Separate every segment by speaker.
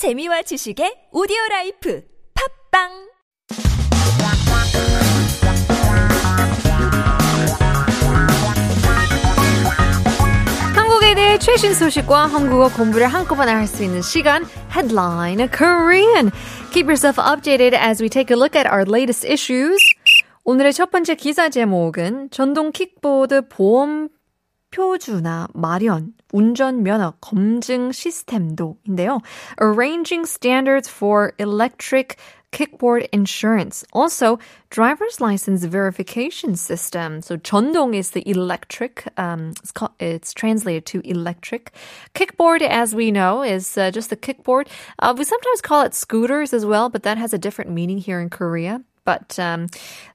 Speaker 1: 재미와 지식의 오디오 라이프 팝빵
Speaker 2: 한국에 대해 최신 소식과 한국어 공부를 한꺼번에 할 수 있는 시간 Headline Korean. Keep yourself updated as we take a look at our latest issues. 오늘의 첫 번째 기사 제목은 전동 킥보드 보험 표주나 마련, 운전 면허 검증 시스템도인데요. Arranging standards for electric kickboard insurance. Also, driver's license verification system. So 전동 is the electric. Um, it's, called, it's translated to electric. Kickboard, as we know, is uh, just the kickboard. Uh, we sometimes call it scooters as well, but that has a different meaning here in Korea. But um,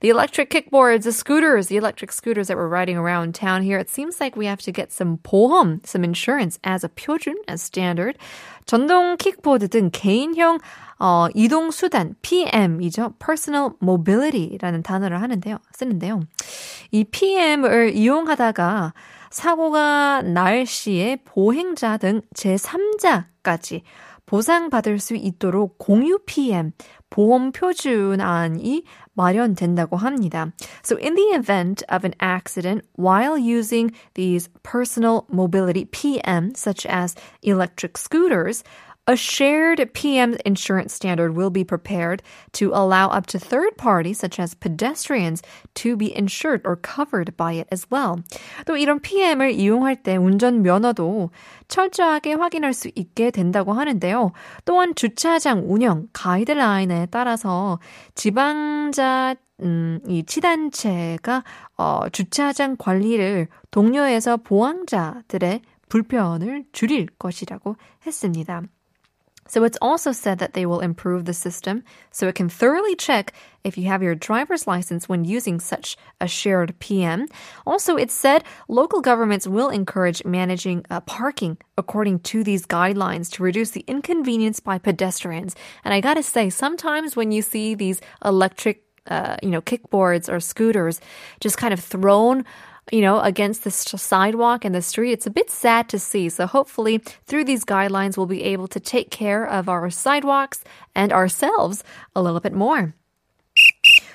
Speaker 2: the electric kickboards, the scooters, the electric scooters that we're riding around town here, it seems like we have to get some 보험, some insurance as a 표준, as standard. 전동 킥보드 등 개인형 어, 이동 수단 PM이죠. Personal Mobility라는 단어를 하는데요. 쓰는데요. 이 PM을 이용하다가 사고가 날 시에 보행자 등 제3자까지 보상받을 수 있도록 공유 PM 보험 표준안이 마련된다고 합니다. So in the event of an accident while using these personal mobility PM such as electric scooters, a shared PM insurance standard will be prepared to allow up to third parties, such as pedestrians, to be insured or covered by it as well. 또 이런 PM을 이용할 때 운전 면허도 철저하게 확인할 수 있게 된다고 하는데요. 또한 주차장 운영 가이드라인에 따라서 지방자 음, 이 치단체가 어, 주차장 관리를 독려해서 보행자들의 불편을 줄일 것이라고 했습니다. So it's also said that they will improve the system so it can thoroughly check if you have your driver's license when using such a shared PM. Also, it's said local governments will encourage managing uh, parking according to these guidelines to reduce the inconvenience by pedestrians. And I gotta say, sometimes when you see these electric, uh, you know, kickboards or scooters just kind of thrown you know, against the sidewalk and the street. It's a bit sad to see. So hopefully through these guidelines, we'll be able to take care of our sidewalks and ourselves a little bit more.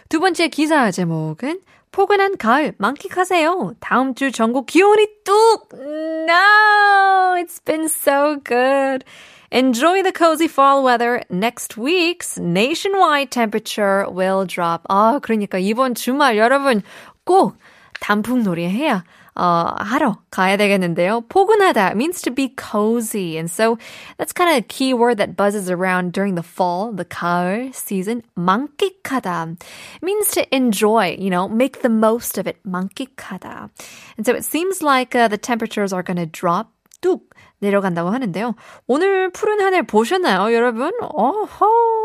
Speaker 2: 두 번째 기사 제목은 포근한 가을 만끽하세요. 다음 주 전국 기온이 뚝! No! It's been so good. Enjoy the cozy fall weather. Next week's nationwide temperature will drop. 아, 그러니까 이번 주말 여러분 꼭 단풍놀이 해야 어, 하러 가야 되겠는데요. 포근하다 means to be cozy. And so that's kind of a key word that buzzes around during the fall, the 가을 season. 만끽하다 means to enjoy, you know, make the most of it. 만끽하다. And so it seems like uh, the temperatures are going to drop 뚝 내려간다고 하는데요. 오늘 푸른 하늘 보셨나요, 여러분? 어허.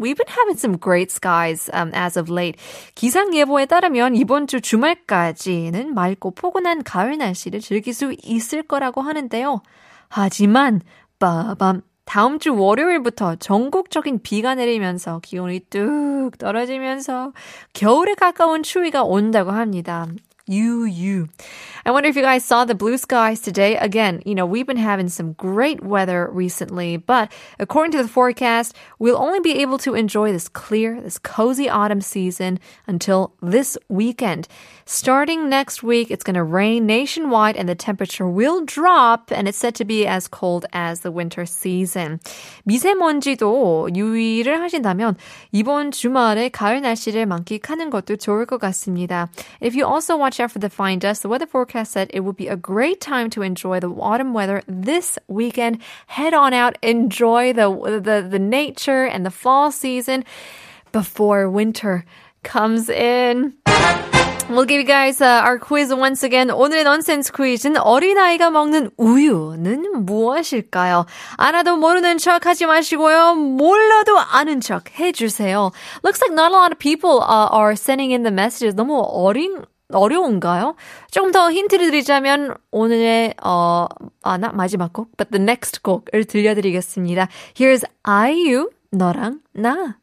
Speaker 2: We've been having some great skies um, as of late. 기상 예보에 따르면 이번 주 주말까지는 맑고 포근한 가을 날씨를 즐길 수 있을 거라고 하는데요. 하지만 빠밤 다음 주 월요일부터 전국적인 비가 내리면서 기온이 뚝 떨어지면서 겨울에 가까운 추위가 온다고 합니다. You. I wonder if you guys saw the blue skies today. Again, you know, we've been having some great weather recently, but according to the forecast, we'll only be able to enjoy this clear, this cozy autumn season until this weekend. Starting next week, it's going to rain nationwide and the temperature will drop and it's said to be as cold as the winter season. 미세먼지도 유의를 하신다면 이번 주말에 가을 날씨를 만끽하는 것도 좋을 것 같습니다. If you also watch out for the fine dust, the weather forecast said it would be a great time to enjoy the autumn weather this weekend. Head on out, enjoy the the, the nature and the fall season before winter comes in. We'll give you guys uh, our quiz once again. 오늘의 넌센스 퀴즈는 어린아이가 먹는 우유는 무엇일까요? 알아도 모르는 척 하지 마시고요. 몰라도 아는 척 해주세요. Looks like not a lot of people uh, are sending in the messages. 너무 어린 어려운가요? 조금 더 힌트를 드리자면 오늘의 어, 아, 나 마지막 곡, but the next 곡을 들려드리겠습니다. Here's IU, 너랑 나.